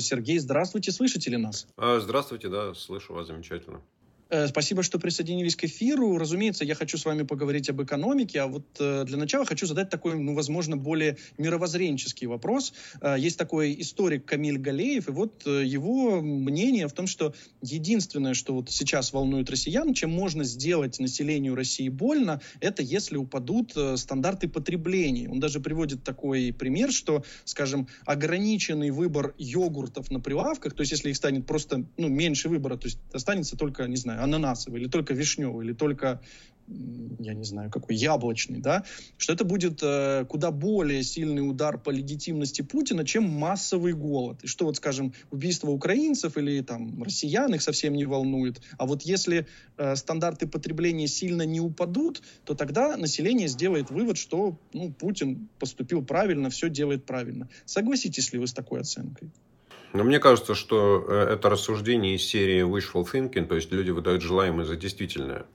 Сергей, здравствуйте, слышите ли нас? А, здравствуйте, да, слышу вас замечательно. Э, спасибо, что присоединились к эфиру. Разумеется, я хочу с вами поговорить об экономике, а вот э, для начала хочу задать такой, ну, возможно, более мировоззренческий вопрос. Э, есть такой историк Камиль Галеев, и вот его мнение в том, что единственное, что вот сейчас волнует россиян, чем можно сделать населению России больно, это если упадут стандарты потребления. Он даже приводит такой пример, что, скажем, ограниченный выбор йогуртов на прилавках, то есть если их станет просто ну, меньше выбора, то есть останется только, не знаю, знаю, ананасовый, или только вишневый, или только, я не знаю, какой, яблочный, да, что это будет э, куда более сильный удар по легитимности Путина, чем массовый голод. И что вот, скажем, убийство украинцев или там россиян их совсем не волнует. А вот если э, стандарты потребления сильно не упадут, то тогда население сделает вывод, что ну, Путин поступил правильно, все делает правильно. Согласитесь ли вы с такой оценкой? Но мне кажется, что э, это рассуждение из серии wishful thinking, то есть люди выдают желаемое за действительное.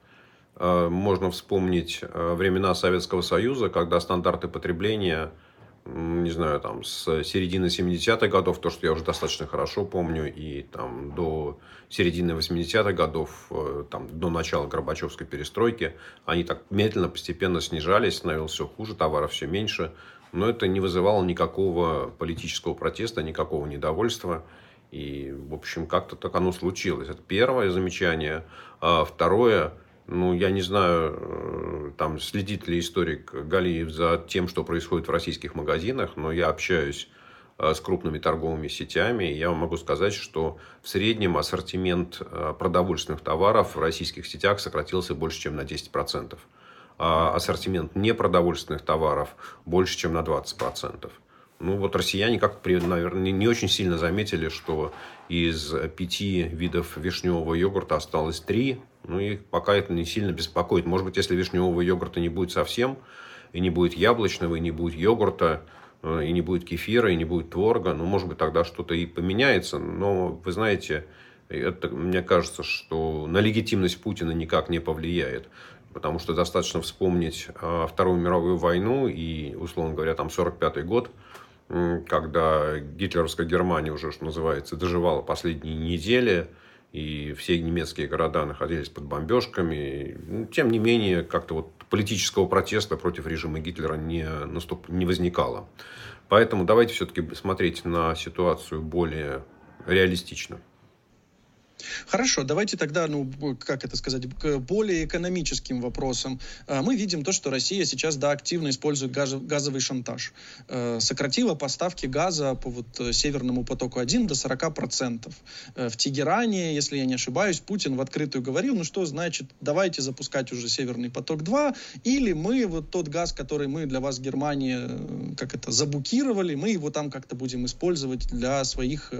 Э, можно вспомнить э, времена Советского Союза, когда стандарты потребления, не знаю, там, с середины 70-х годов, то, что я уже достаточно хорошо помню, и там до середины 80-х годов, там, до начала Горбачевской перестройки, они так медленно, постепенно снижались, становилось все хуже, товаров все меньше но это не вызывало никакого политического протеста, никакого недовольства. И, в общем, как-то так оно случилось. Это первое замечание. А второе, ну, я не знаю, э, там, следит ли историк Галиев за тем, что происходит в российских магазинах, но я общаюсь э, с крупными торговыми сетями, и я могу сказать, что в среднем ассортимент э, продовольственных товаров в российских сетях сократился больше, чем на 10%. А ассортимент непродовольственных товаров больше, чем на 20%. Ну вот россияне как наверное, не очень сильно заметили, что из пяти видов вишневого йогурта осталось три. Ну и пока это не сильно беспокоит. Может быть, если вишневого йогурта не будет совсем, и не будет яблочного, и не будет йогурта, э, и не будет кефира, и не будет творога, ну, может быть, тогда что-то и поменяется. Но, вы знаете, это, мне кажется, что на легитимность Путина никак не повлияет потому что достаточно вспомнить а, Вторую мировую войну и, условно говоря, там 45 год, когда гитлеровская Германия уже, что называется, доживала последние недели, и все немецкие города находились под бомбежками. Ну, тем не менее, как-то вот политического протеста против режима Гитлера не, наступ... не возникало. Поэтому давайте все-таки смотреть на ситуацию более реалистично. Хорошо, давайте тогда, ну, как это сказать, к более экономическим вопросам. Э, мы видим то, что Россия сейчас, да, активно использует газ, газовый шантаж. Э, сократила поставки газа по вот э, Северному потоку-1 до 40%. В Тегеране, если я не ошибаюсь, Путин в открытую говорил, ну что значит, давайте запускать уже Северный поток-2, или мы вот тот газ, который мы для вас, Германия, как это, забукировали, мы его там как-то будем использовать для своих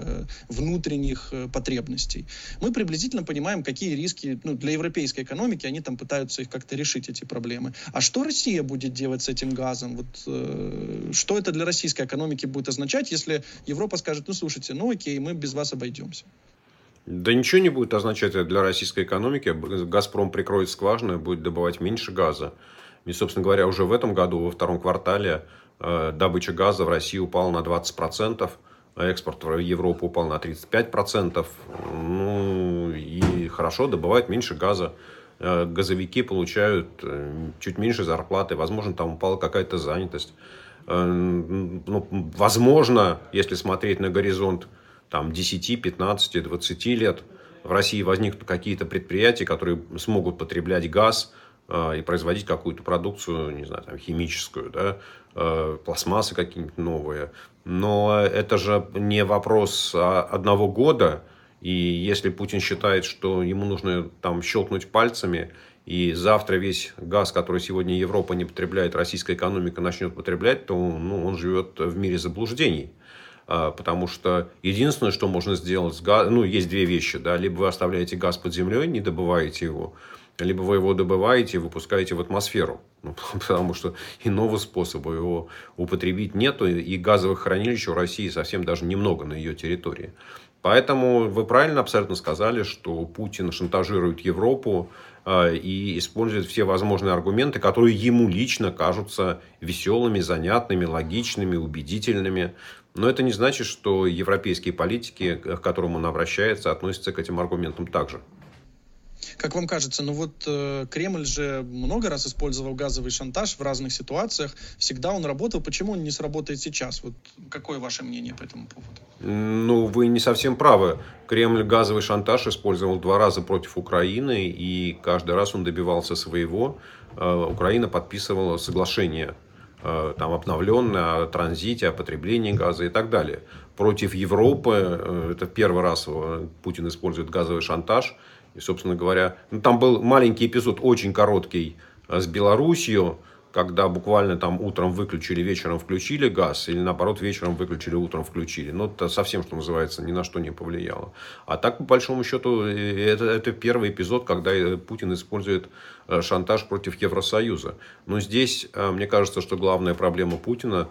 внутренних потребностей мы приблизительно понимаем, какие риски ну, для европейской экономики, они там пытаются их как-то решить, эти проблемы. А что Россия будет делать с этим газом? Вот, э, что это для российской экономики будет означать, если Европа скажет, ну, слушайте, ну, окей, мы без вас обойдемся? Да ничего не будет означать для российской экономики. «Газпром» прикроет скважины, будет добывать меньше газа. И, собственно говоря, уже в этом году, во втором квартале, э, добыча газа в России упала на 20% экспорт в Европу упал на 35%. Ну, и хорошо, добывают меньше газа. Э, газовики получают э, чуть меньше зарплаты. Возможно, там упала какая-то занятость. Э, ну, возможно, если смотреть на горизонт там, 10, 15, 20 лет, в России возникнут какие-то предприятия, которые смогут потреблять газ и производить какую-то продукцию, не знаю, там, химическую, да, пластмассы какие-нибудь новые. Но это же не вопрос а, одного года. И если Путин считает, что ему нужно там щелкнуть пальцами, и завтра весь газ, который сегодня Европа не потребляет, российская экономика начнет потреблять, то ну, он живет в мире заблуждений. А, потому что единственное, что можно сделать с газом, ну, есть две вещи, да, либо вы оставляете газ под землей, не добываете его, либо вы его добываете и выпускаете в атмосферу. Ну, потому что иного способа его употребить нету. И газовых хранилищ у России совсем даже немного на ее территории. Поэтому вы правильно абсолютно сказали, что Путин шантажирует Европу э, и использует все возможные аргументы, которые ему лично кажутся веселыми, занятными, логичными, убедительными. Но это не значит, что европейские политики, к которым он обращается, относятся к этим аргументам также. Как вам кажется, ну вот э, Кремль же много раз использовал газовый шантаж в разных ситуациях. Всегда он работал. Почему он не сработает сейчас? Вот какое ваше мнение по этому поводу? Ну, вы не совсем правы. Кремль газовый шантаж использовал два раза против Украины, и каждый раз он добивался своего. Э, Украина подписывала соглашение э, там обновленное о транзите, о потреблении газа и так далее. Против Европы, э, это первый раз Путин использует газовый шантаж – и, собственно говоря, ну, там был маленький эпизод, очень короткий, э, с Белоруссией, когда буквально там утром выключили, вечером включили газ, или наоборот вечером выключили, утром включили. Но это совсем, что называется, ни на что не повлияло. А так, по большому счету, э, это, это первый эпизод, когда э, Путин использует шантаж против Евросоюза. Но здесь, мне кажется, что главная проблема Путина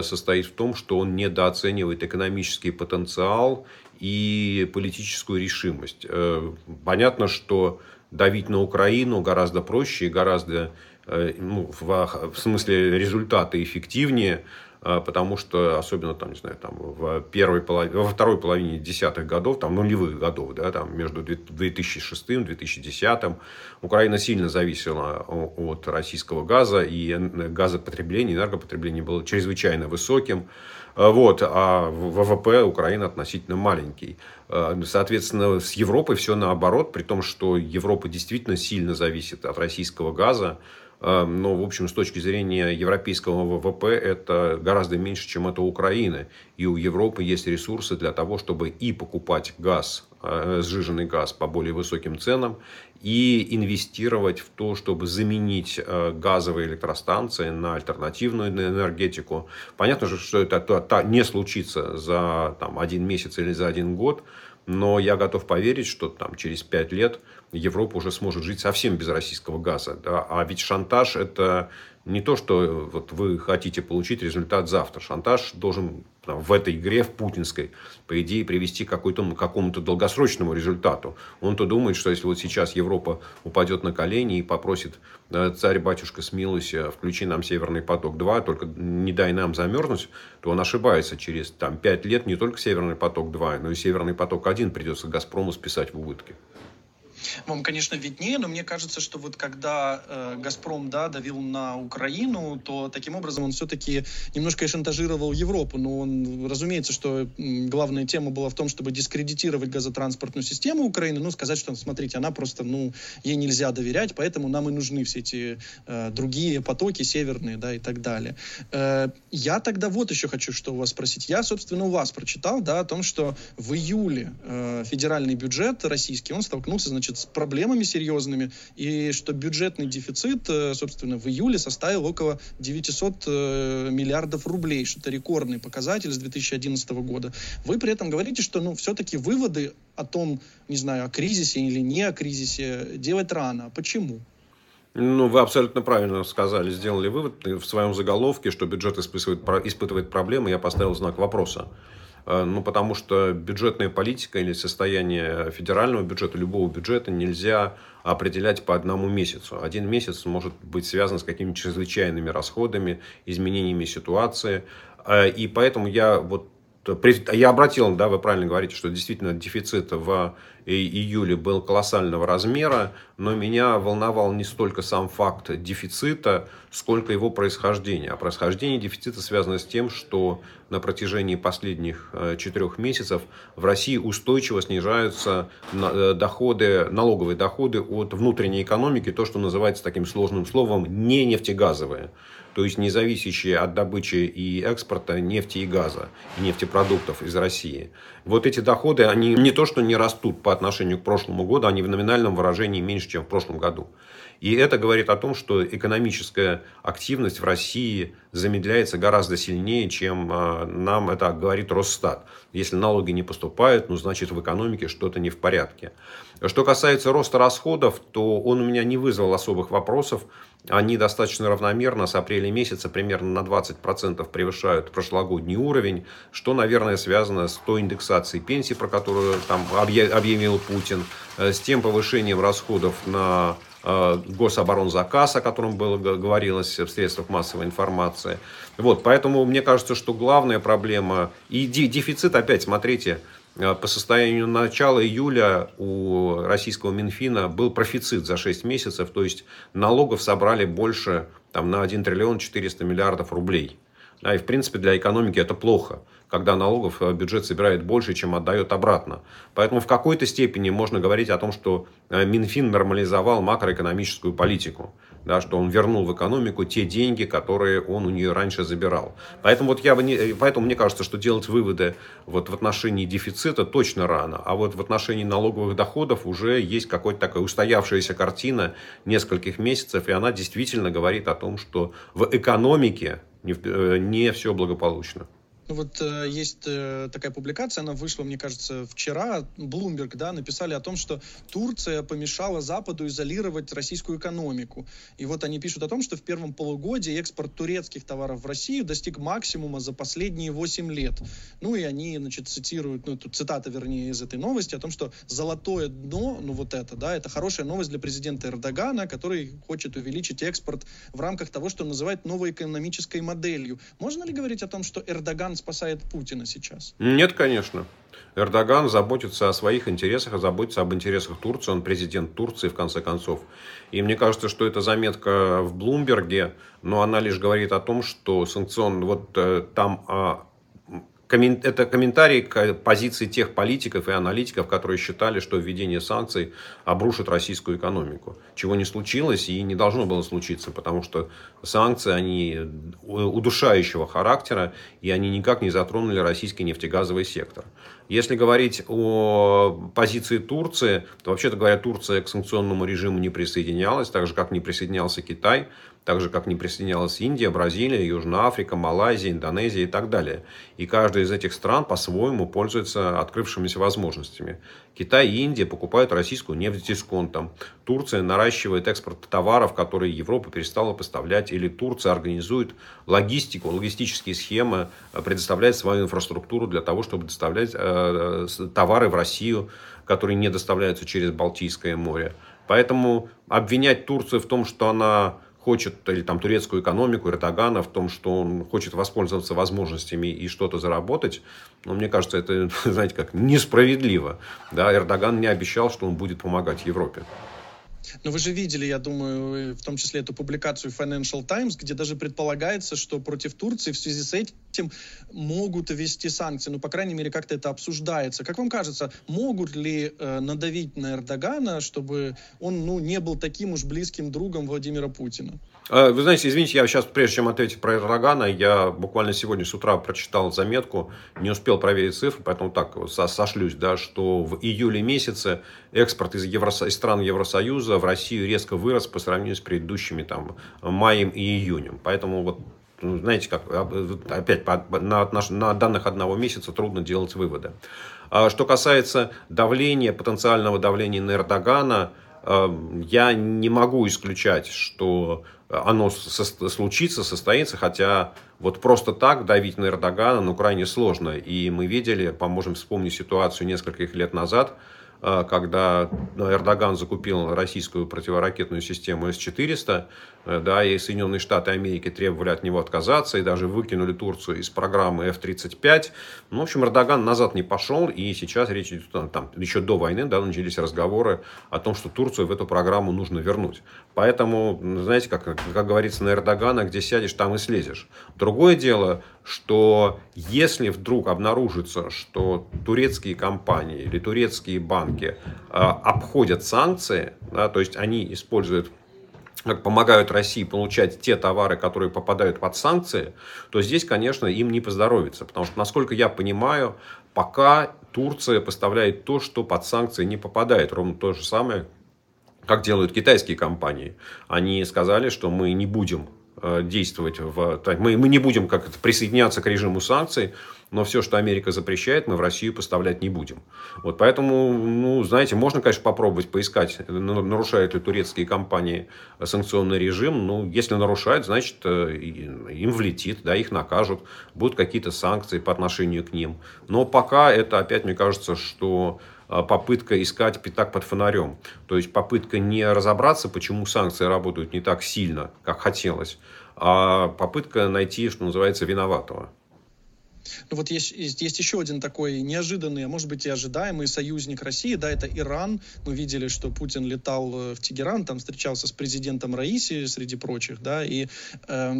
состоит в том, что он недооценивает экономический потенциал и политическую решимость. Э, понятно, что давить на Украину гораздо проще и гораздо, э, ну, в, в смысле результаты эффективнее, потому что особенно там, не знаю, там в первой половине, во второй половине десятых годов, там нулевых годов, да, там между 2006 и 2010 Украина сильно зависела от российского газа и газопотребление, энергопотребление было чрезвычайно высоким. Э, вот, а ВВП Украины относительно маленький. Э, соответственно, с Европой все наоборот, при том, что Европа действительно сильно зависит от российского газа. Э, но, в общем, с точки зрения европейского ВВП, это гораздо меньше, чем это у Украины. И у Европы есть ресурсы для того, чтобы и покупать газ, сжиженный газ по более высоким ценам, и инвестировать в то, чтобы заменить э, газовые электростанции на альтернативную энергетику. Понятно же, что это не случится за там, один месяц или за один год, но я готов поверить, что там, через пять лет Европа уже сможет жить совсем без российского газа. Да? А ведь шантаж – это не то, что вот вы хотите получить результат завтра. Шантаж должен там, в этой игре, в путинской, по идее, привести к какому-то долгосрочному результату. Он-то думает, что если вот сейчас Европа упадет на колени и попросит царь-батюшка смилуйся, включи нам Северный поток-2, только не дай нам замерзнуть, то он ошибается. Через там, 5 лет не только Северный поток-2, но и Северный поток-1 придется Газпрому списать в убытки. Вам, конечно, виднее, но мне кажется, что вот когда э, Газпром да, давил на Украину, то таким образом он все-таки немножко и шантажировал Европу. Но он, разумеется, что главная тема была в том, чтобы дискредитировать газотранспортную систему Украины, ну, сказать, что, смотрите, она просто, ну, ей нельзя доверять, поэтому нам и нужны все эти э, другие потоки северные, да, и так далее. Э, я тогда вот еще хочу что у вас спросить. Я, собственно, у вас прочитал, да, о том, что в июле э, федеральный бюджет российский, он столкнулся, значит, значит, с проблемами серьезными, и что бюджетный дефицит, э, собственно, в июле составил около 900 э, миллиардов рублей, что рекордный показатель с 2011 года. Вы при этом говорите, что, ну, все-таки выводы о том, не знаю, о кризисе или не о кризисе делать рано. Почему? Ну, вы абсолютно правильно сказали, сделали вывод в своем заголовке, что бюджет испытывает, испытывает проблемы, я поставил знак вопроса. Э, ну, потому что бюджетная политика или состояние федерального бюджета, любого бюджета нельзя определять по одному месяцу. Один месяц может быть связан с какими-то чрезвычайными расходами, изменениями ситуации. Э, и поэтому я вот я обратил, да, вы правильно говорите, что действительно дефицит в июле был колоссального размера, но меня волновал не столько сам факт дефицита, сколько его происхождение. А происхождение дефицита связано с тем, что на протяжении последних э, четырех месяцев в России устойчиво снижаются э, доходы, налоговые доходы от внутренней экономики, то, что называется таким сложным словом, не нефтегазовые то есть не зависящие от добычи и экспорта нефти и газа, и нефтепродуктов из России. Вот эти доходы, они не то, что не растут по отношению к прошлому году, они в номинальном выражении меньше, чем в прошлом году. И это говорит о том, что экономическая активность в России замедляется гораздо сильнее, чем а, нам это говорит Росстат. Если налоги не поступают, ну, значит, в экономике что-то не в порядке. Что касается роста расходов, то он у меня не вызвал особых вопросов. Они достаточно равномерно с апреля месяца примерно на 20% превышают прошлогодний уровень, что, наверное, связано с той индексацией пенсий, про которую там объявил Путин, э, с тем повышением расходов на э, гособоронзаказ, о котором было говорилось в средствах массовой информации. Вот, поэтому мне кажется, что главная проблема и дефицит, опять смотрите, по состоянию начала июля у российского Минфина был профицит за 6 месяцев, то есть налогов собрали больше там, на 1 триллион 400 миллиардов рублей. Да, и в принципе для экономики это плохо когда налогов э, бюджет собирает больше, чем отдает обратно. Поэтому в какой-то степени можно говорить о том, что э, Минфин нормализовал макроэкономическую политику. Да, что он вернул в экономику те деньги, которые он у нее раньше забирал. Поэтому, вот я бы не, э, поэтому мне кажется, что делать выводы вот в отношении дефицита точно рано. А вот в отношении налоговых доходов уже есть какая-то такая устоявшаяся картина нескольких месяцев. И она действительно говорит о том, что в экономике не, не все благополучно. Вот э, есть э, такая публикация, она вышла, мне кажется, вчера. Bloomberg, да, написали о том, что Турция помешала Западу изолировать российскую экономику. И вот они пишут о том, что в первом полугодии экспорт турецких товаров в Россию достиг максимума за последние 8 лет. Ну и они, значит, цитируют, ну тут цитата, вернее, из этой новости о том, что золотое дно, ну вот это, да, это хорошая новость для президента Эрдогана, который хочет увеличить экспорт в рамках того, что называют новой экономической моделью. Можно ли говорить о том, что Эрдоган спасает Путина сейчас? Нет, конечно. Эрдоган заботится о своих интересах, а заботится об интересах Турции. Он президент Турции, в конце концов. И мне кажется, что эта заметка в Блумберге, но она лишь говорит о том, что санкцион, вот э, там это комментарий к позиции тех политиков и аналитиков, которые считали, что введение санкций обрушит российскую экономику. Чего не случилось и не должно было случиться, потому что санкции, они удушающего характера, и они никак не затронули российский нефтегазовый сектор. Если говорить о позиции Турции, то вообще-то говоря, Турция к санкционному режиму не присоединялась, так же как не присоединялся Китай так же, как не присоединялась Индия, Бразилия, Южная Африка, Малайзия, Индонезия и так далее. И каждая из этих стран по-своему пользуется открывшимися возможностями. Китай и Индия покупают российскую нефть с дисконтом. Турция наращивает экспорт товаров, которые Европа перестала поставлять. Или Турция организует логистику, логистические схемы, предоставляет свою инфраструктуру для того, чтобы доставлять э, товары в Россию, которые не доставляются через Балтийское море. Поэтому обвинять Турцию в том, что она хочет, или там турецкую экономику, Эрдогана в том, что он хочет воспользоваться возможностями и что-то заработать, но мне кажется, это, знаете, как несправедливо. Да, Эрдоган не обещал, что он будет помогать Европе. Но вы же видели, я думаю, в том числе эту публикацию Financial Times, где даже предполагается, что против Турции в связи с этим могут ввести санкции. Ну, по крайней мере, как-то это обсуждается. Как вам кажется, могут ли э, надавить на Эрдогана, чтобы он ну, не был таким уж близким другом Владимира Путина? А, вы знаете, извините, я сейчас, прежде чем ответить про Эрдогана, я буквально сегодня с утра прочитал заметку, не успел проверить цифры, поэтому так сошлюсь, да, что в июле месяце экспорт из, Евро... из стран Евросоюза в Россию резко вырос по сравнению с предыдущими там, маем и июнем. Поэтому вот ну, знаете, как опять на, на данных одного месяца трудно делать выводы. А что касается давления, потенциального давления на Эрдогана, Эм, я не могу исключать, что оно случится, состоится, хотя вот просто так давить на Эрдогана ну, крайне сложно. И мы видели, поможем вспомнить ситуацию нескольких лет назад, э, когда Эрдоган закупил российскую противоракетную систему С-400, Э, да, и Соединенные Штаты Америки требовали от него отказаться, и даже выкинули Турцию из программы F-35. Ну, в общем, Эрдоган назад не пошел, и сейчас речь идет, там, еще до войны, да, начались разговоры о том, что Турцию в эту программу нужно вернуть. Поэтому, знаете, как, как говорится, на Эрдогана, где сядешь, там и слезешь. Другое дело, что если вдруг обнаружится, что турецкие компании или турецкие банки э, обходят санкции, да, то есть они используют помогают России получать те товары, которые попадают под санкции, то здесь, конечно, им не поздоровится. Потому что, насколько я понимаю, пока Турция поставляет то, что под санкции не попадает. Ровно то же самое, как делают китайские компании. Они сказали, что мы не будем действовать в... Мы, мы не будем как присоединяться к режиму санкций, но все, что Америка запрещает, мы в Россию поставлять не будем. Вот поэтому, ну, знаете, можно, конечно, попробовать поискать, нарушают ли турецкие компании санкционный режим. Ну, если нарушают, значит, э, им влетит, да, их накажут, будут какие-то санкции по отношению к ним. Но пока это, опять, мне кажется, что попытка искать пятак под фонарем. То есть попытка не разобраться, почему санкции работают не так сильно, как хотелось, а попытка найти, что называется, виноватого. Ну вот есть, есть, есть еще один такой неожиданный, а может быть и ожидаемый союзник России, да, это Иран. Мы видели, что Путин летал э, в Тегеран, там встречался с президентом Раиси, среди прочих, да, и э,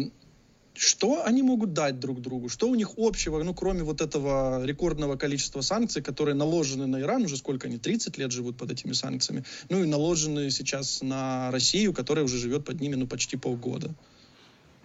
что они могут дать друг другу? Что у них общего, ну, кроме вот этого рекордного количества санкций, которые наложены на Иран, уже сколько они, 30 лет живут под этими санкциями, ну, и наложены сейчас на Россию, которая уже живет под ними, ну, почти полгода.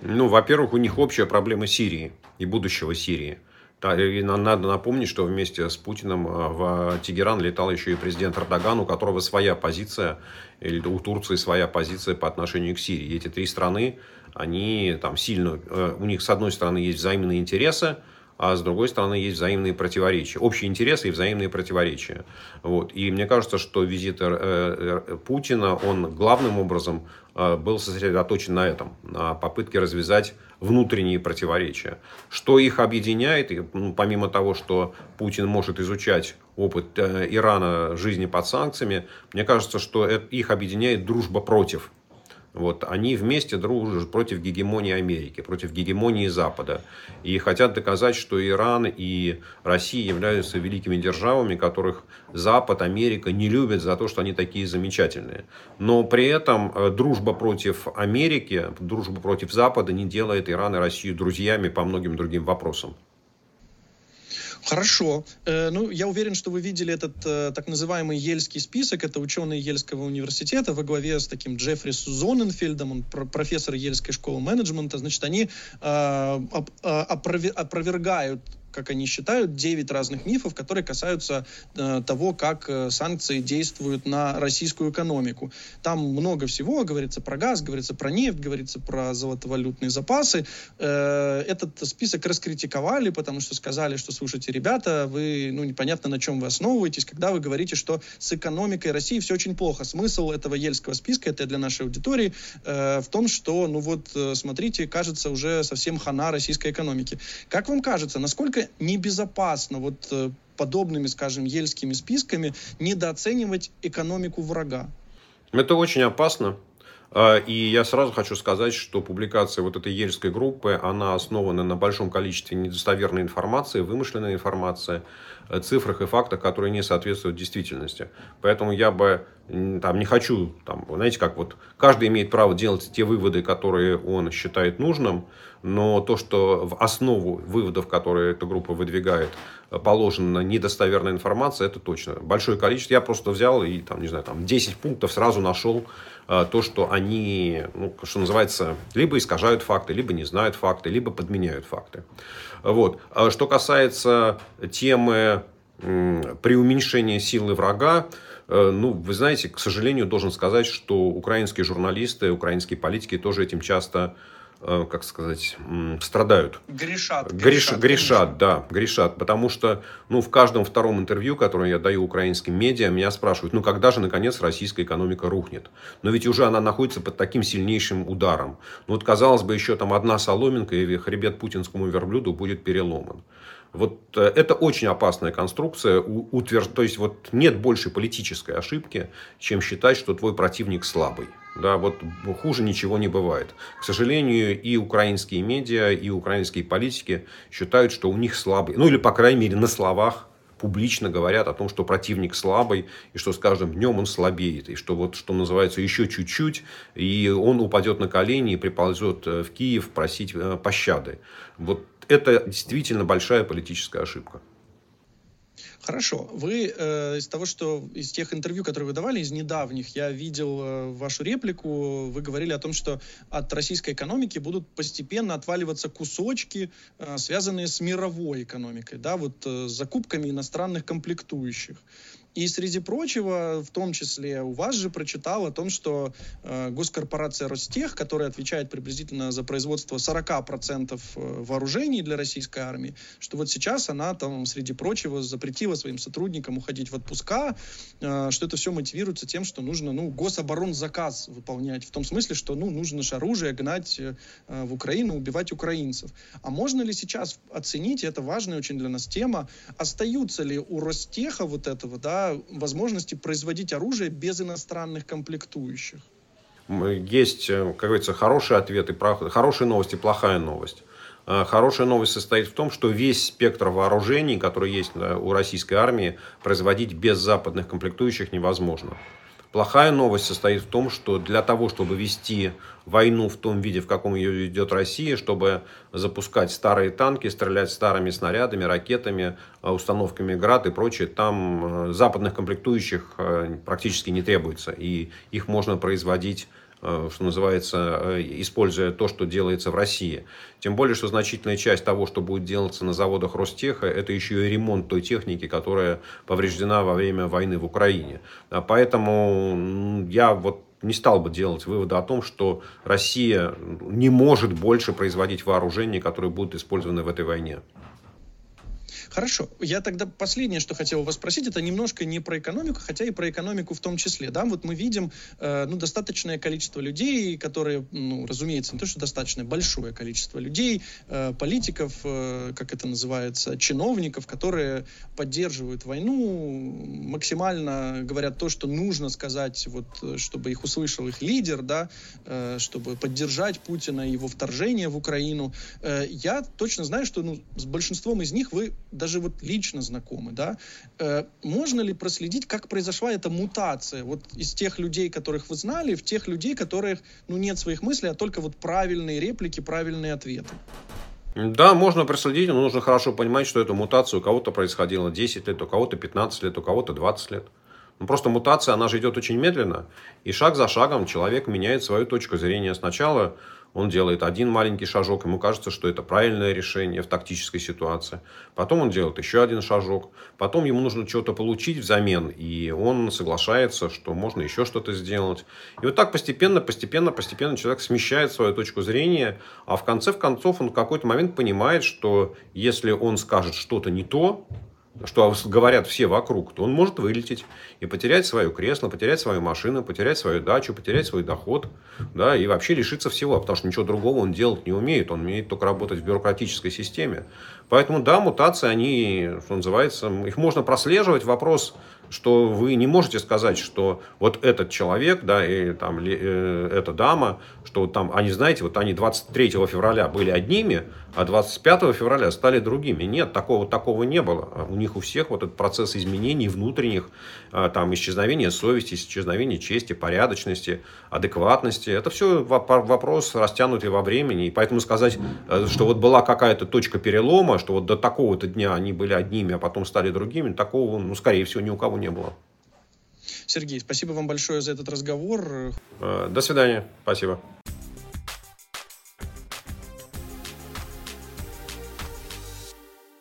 Ну, во-первых, у них общая проблема Сирии и будущего Сирии. И надо напомнить, что вместе с Путиным э, в Тегеран летал еще и президент Эрдоган, у которого своя позиция, или у Турции своя позиция по отношению к Сирии. И эти три страны, они там сильно, э, у них с одной стороны есть взаимные интересы, а с другой стороны есть взаимные противоречия. Общие интересы и взаимные противоречия. Вот. И мне кажется, что визит э, Путина, он главным образом был сосредоточен на этом, на попытке развязать внутренние противоречия. Что их объединяет, и, ну, помимо того, что Путин может изучать опыт э, Ирана жизни под санкциями, мне кажется, что их объединяет дружба против вот, они вместе дружат против гегемонии Америки, против гегемонии Запада. И хотят доказать, что Иран и Россия являются великими державами, которых Запад, Америка не любят за то, что они такие замечательные. Но при этом э, дружба против Америки, дружба против Запада не делает Иран и Россию друзьями по многим другим вопросам. Хорошо. Э, ну, я уверен, что вы видели этот э, так называемый Ельский список. Это ученые Ельского университета во главе с таким Джеффри Зоненфельдом, он про профессор Ельской школы менеджмента. Значит, они э, оп опровергают как они считают, 9 разных мифов, которые касаются э, того, как э, санкции действуют на российскую экономику. Там много всего, говорится про газ, говорится про нефть, говорится про золотовалютные запасы. Э, этот список раскритиковали, потому что сказали, что, слушайте, ребята, вы, ну, непонятно, на чем вы основываетесь, когда вы говорите, что с экономикой России все очень плохо. Смысл этого ельского списка, это для нашей аудитории, э, в том, что, ну вот, э, смотрите, кажется, уже совсем хана российской экономики. Как вам кажется, насколько небезопасно вот э, подобными, скажем, ельскими списками недооценивать экономику врага. Это очень опасно. А, и я сразу хочу сказать, что публикация вот этой ельской группы, она основана на большом количестве недостоверной информации, вымышленной информации, э, цифрах и фактах, которые не соответствуют действительности. Поэтому я бы там, не хочу, там, знаете, как вот каждый имеет право делать те выводы, которые он считает нужным, но то, что в основу выводов, которые эта группа выдвигает, положена недостоверная информация, это точно. Большое количество. Я просто взял и, там, не знаю, там 10 пунктов сразу нашел э, то, что они, ну, что называется, либо искажают факты, либо не знают факты, либо подменяют факты. Вот. А что касается темы преуменьшения силы врага, э, ну, вы знаете, к сожалению, должен сказать, что украинские журналисты, украинские политики тоже этим часто как сказать, страдают. Грешат. Грешат, грешат, да, грешат. Потому что, ну, в каждом втором интервью, которое я даю украинским медиа, меня спрашивают, ну, когда же, наконец, российская экономика рухнет? Но ведь уже она находится под таким сильнейшим ударом. Ну, вот, казалось бы, еще там одна соломинка, и хребет путинскому верблюду будет переломан. Вот э, это очень опасная конструкция. Утвер... То есть, вот нет больше политической ошибки, чем считать, что твой противник слабый. Да, вот хуже ничего не бывает. К сожалению, и украинские медиа, и украинские политики считают, что у них слабый, ну или, по крайней мере, на словах публично говорят о том, что противник слабый, и что с каждым днем он слабеет, и что, вот, что называется, еще чуть-чуть, и он упадет на колени и приползет э, в Киев просить э, пощады. Вот это действительно большая политическая ошибка. Хорошо. Вы э, из того, что из тех интервью, которые вы давали, из недавних, я видел э, вашу реплику. Вы говорили о том, что от российской экономики будут постепенно отваливаться кусочки, э, связанные с мировой экономикой, да, вот э, с закупками иностранных комплектующих. И среди прочего, в том числе, у вас же прочитал о том, что э, госкорпорация Ростех, которая отвечает приблизительно за производство 40% э, вооружений для российской армии, что вот сейчас она там, среди прочего, запретила своим сотрудникам уходить в отпуска, э, что это все мотивируется тем, что нужно, ну, гособоронзаказ выполнять, в том смысле, что, ну, нужно же оружие гнать э, в Украину, убивать украинцев. А можно ли сейчас оценить, и это важная очень для нас тема, остаются ли у Ростеха вот этого, да, возможности производить оружие без иностранных комплектующих? Есть, э, как говорится, хороший ответ и хорошая новость и плохая новость. А, хорошая новость состоит в том, что весь спектр вооружений, который есть у российской армии, производить без западных комплектующих невозможно. Плохая новость состоит в том, что для того, чтобы вести войну в том виде, в каком ее ведет Россия, чтобы запускать старые танки, стрелять старыми снарядами, ракетами, а, установками ГРАД и прочее, там э, западных комплектующих э, практически не требуется. И их можно производить Э, что называется, э, используя то, что делается в России. Тем более, что значительная часть того, что будет делаться на заводах Ростеха, это еще и ремонт той техники, которая повреждена во время войны в Украине. А поэтому я вот не стал бы делать вывода о том, что Россия не может больше производить вооружения, которые будут использованы в этой войне. Хорошо. Я тогда последнее, что хотел вас спросить, это немножко не про экономику, хотя и про экономику в том числе. Да, вот мы видим э, ну, достаточное количество людей, которые, ну, разумеется, не то, что достаточное, большое количество людей, э, политиков, э, как это называется, чиновников, которые поддерживают войну, максимально говорят то, что нужно сказать, вот, чтобы их услышал их лидер, да, э, чтобы поддержать Путина и его вторжение в Украину. Э, я точно знаю, что ну, с большинством из них вы даже вот лично знакомы, да, э, можно ли проследить, как произошла эта мутация вот из тех людей, которых вы знали, в тех людей, которых, ну, нет своих мыслей, а только вот правильные реплики, правильные ответы? Да, можно проследить, но нужно хорошо понимать, что эта мутация у кого-то происходила 10 лет, у кого-то 15 лет, у кого-то 20 лет. Ну, просто мутация, она же идет очень медленно, и шаг за шагом человек меняет свою точку зрения. Сначала он делает один маленький шажок, ему кажется, что это правильное решение в тактической ситуации. Потом он делает еще один шажок. Потом ему нужно что-то получить взамен, и он соглашается, что можно еще что-то сделать. И вот так постепенно, постепенно, постепенно человек смещает свою точку зрения, а в конце в концов он в какой-то момент понимает, что если он скажет что-то не то, что говорят все вокруг, то он может вылететь и потерять свое кресло, потерять свою машину, потерять свою дачу, потерять свой доход, да, и вообще лишиться всего, потому что ничего другого он делать не умеет, он умеет только работать в бюрократической системе. Поэтому, да, мутации, они, что называется, их можно прослеживать. Вопрос, что вы не можете сказать, что вот этот человек, да, и там э, эта дама, что там, они, знаете, вот они 23 февраля были одними, а 25 февраля стали другими. Нет, такого, такого не было. У них у всех вот этот процесс изменений внутренних, а, там, исчезновения совести, исчезновения чести, порядочности, адекватности. Это все вопрос растянутый во времени. И поэтому сказать, э, что вот была какая-то точка перелома, что вот до такого-то дня они были одними, а потом стали другими, такого, ну, скорее всего, ни у кого не было. Сергей, спасибо вам большое за этот разговор. Э, до свидания. Спасибо.